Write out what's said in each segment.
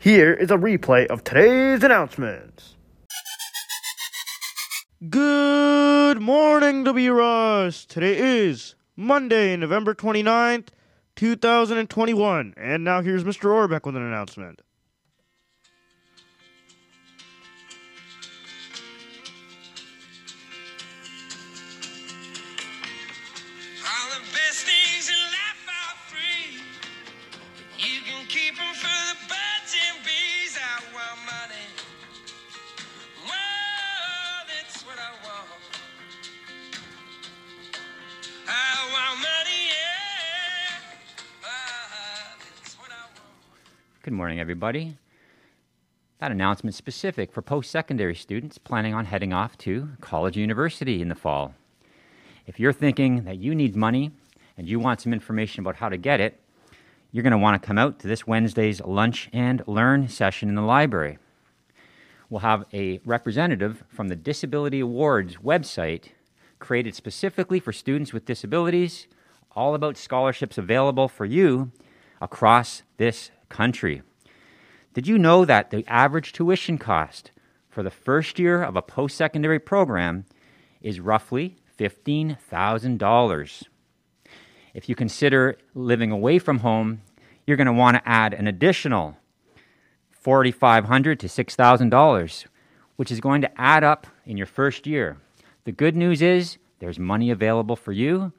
Here is a replay of today's announcements. Good morning, W. Ross. Today is Monday, November 29th, 2021. And now here's Mr. Orbeck with an announcement. Good morning, everybody. That announcement specific for post secondary students planning on heading off to college or university in the fall. If you're thinking that you need money and you want some information about how to get it, you're going to want to come out to this Wednesday's Lunch and Learn session in the library. We'll have a representative from the Disability Awards website created specifically for students with disabilities, all about scholarships available for you across this country. Did you know that the average tuition cost for the first year of a post secondary program is roughly $15,000? If you consider living away from home, you're going to want to add an additional $4,500 to $6,000, which is going to add up in your first year. The good news is there's money available for you.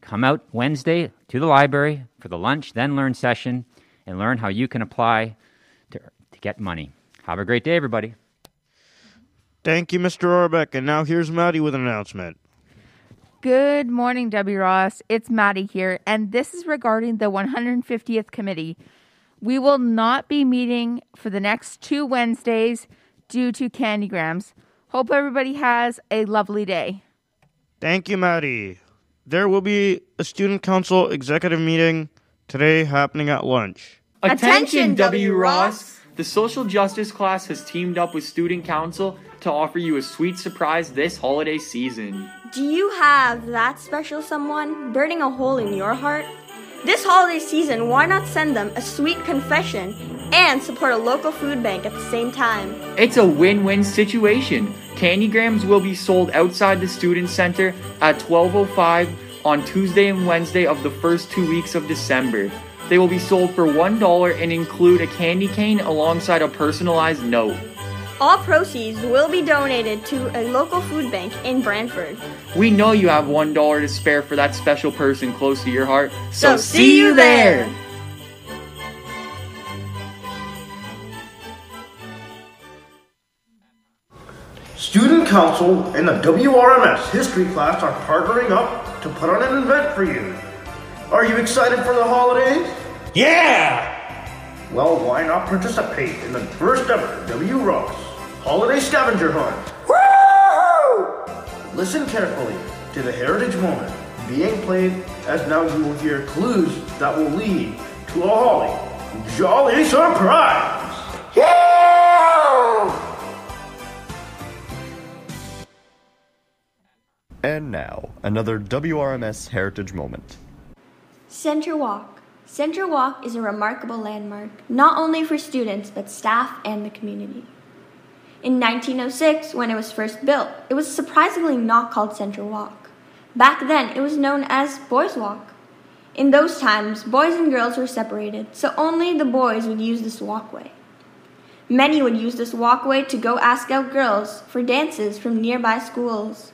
Come out Wednesday to the library for the lunch, then learn session, and learn how you can apply to, to get money. Have a great day, everybody. Thank you, Mr. Orbeck. And now here's Maddie with an announcement. Good morning, W. Ross. It's Maddie here, and this is regarding the 150th committee. We will not be meeting for the next two Wednesdays due to candygrams. Hope everybody has a lovely day. Thank you, Maddie. There will be a student council executive meeting today happening at lunch. Attention, W. Ross! The social justice class has teamed up with Student Council to offer you a sweet surprise this holiday season. Do you have that special someone burning a hole in your heart? This holiday season, why not send them a sweet confession and support a local food bank at the same time? It's a win win situation. Candygrams will be sold outside the Student Center at 12.05 on Tuesday and Wednesday of the first two weeks of December. They will be sold for $1 and include a candy cane alongside a personalized note. All proceeds will be donated to a local food bank in Brantford. We know you have $1 to spare for that special person close to your heart, So see you there. Student Council and the WRMS history class are partnering up to put on an event for you. Are you excited for the holidays? Yeah! Well, why not participate in the first ever W. Ross Holiday Scavenger Hunt? Woohoo! Listen carefully to the heritage moment being played as now you will hear clues that will lead to a holly jolly surprise. Yeah! And now, another WRMS Heritage Moment. Center Walk. Center Walk is a remarkable landmark, not only for students, but staff and the community. In 1906, when it was first built, it was surprisingly not called Center Walk. Back then, it was known as Boys Walk. In those times, boys and girls were separated, so only the boys would use this walkway. Many would use this walkway to go ask out girls for dances from nearby schools.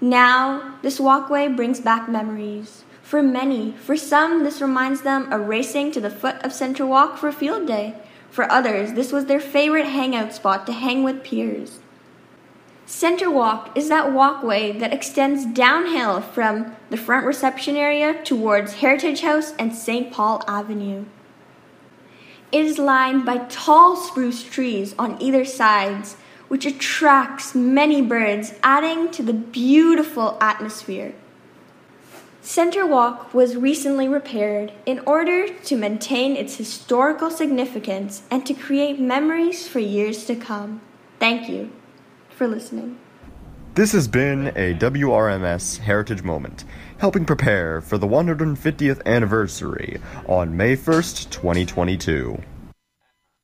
Now, this walkway brings back memories. For many, for some, this reminds them of racing to the foot of Center Walk for field day. For others, this was their favorite hangout spot to hang with peers. Center Walk is that walkway that extends downhill from the front reception area towards Heritage House and St. Paul Avenue. It is lined by tall spruce trees on either sides, which attracts many birds, adding to the beautiful atmosphere. Center Walk was recently repaired in order to maintain its historical significance and to create memories for years to come. Thank you for listening. This has been a WRMS Heritage Moment, helping prepare for the 150th anniversary on May 1st, 2022.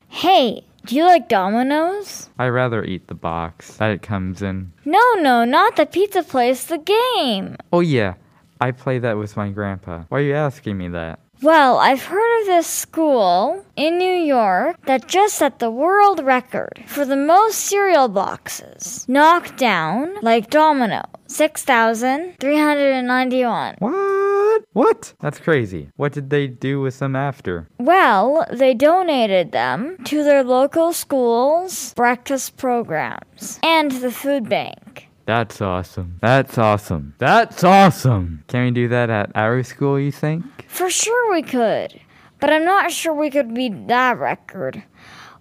Hey, do you like Domino's? I rather eat the box that it comes in. No, no, not the pizza place, the game. Oh, yeah. I play that with my grandpa. Why are you asking me that? Well, I've heard of this school in New York that just set the world record for the most cereal boxes knocked down like domino. 6,391. What? What? That's crazy. What did they do with them after? Well, they donated them to their local schools' breakfast programs and the food bank. That's awesome. That's awesome. That's awesome. Can we do that at our school, you think? For sure we could, but I'm not sure we could beat that record.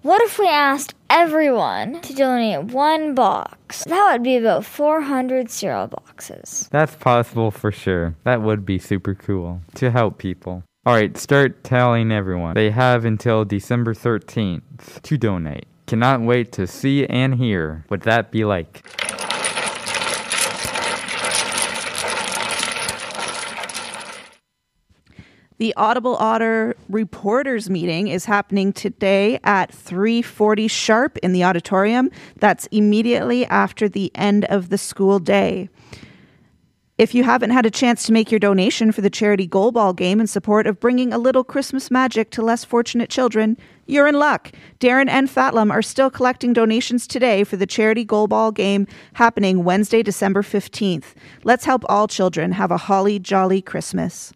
What if we asked everyone to donate one box? That would be about 400 cereal boxes. That's possible for sure. That would be super cool to help people. All right, start telling everyone. They have until December 13th to donate. Cannot wait to see and hear what that be like. The Audible Otter reporters meeting is happening today at 3:40 sharp in the auditorium. That's immediately after the end of the school day. If you haven't had a chance to make your donation for the charity goal ball game in support of bringing a little Christmas magic to less fortunate children, you're in luck. Darren and Fatlam are still collecting donations today for the charity goal ball game happening Wednesday, December 15th. Let's help all children have a holly jolly Christmas.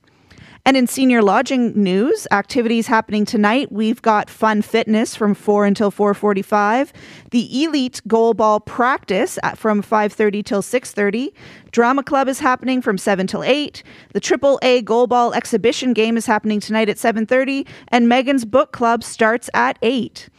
And in senior lodging news, activities happening tonight. We've got fun fitness from 4 until 4:45, the elite goal ball practice at, from 5:30 till 6:30. Drama club is happening from 7 till 8. The Triple A goal ball exhibition game is happening tonight at 7:30 and Megan's book club starts at 8.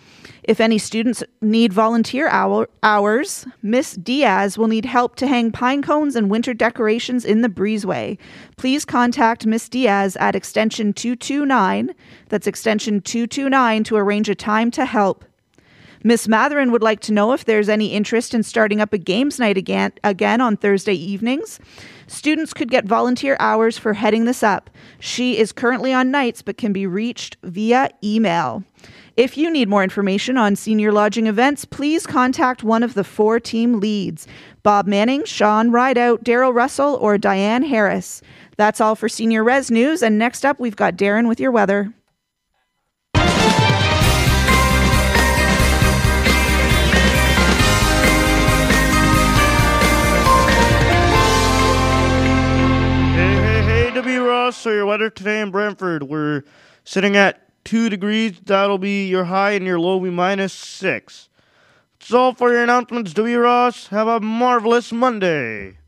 If any students need volunteer hour, hours, Miss Diaz will need help to hang pine cones and winter decorations in the breezeway. Please contact Miss Diaz at extension 229. That's extension 229 to arrange a time to help. Miss Matherin would like to know if there's any interest in starting up a games night again, again on Thursday evenings. Students could get volunteer hours for heading this up. She is currently on nights but can be reached via email. If you need more information on senior lodging events, please contact one of the four team leads Bob Manning, Sean Rideout, Daryl Russell, or Diane Harris. That's all for Senior Res News. And next up, we've got Darren with your weather. Hey, hey, hey, W. Ross. So, your weather today in Brantford, we're sitting at 2 degrees. That'll be your high, and your low will be minus 6. That's all for your announcements, W. Ross. Have a marvelous Monday.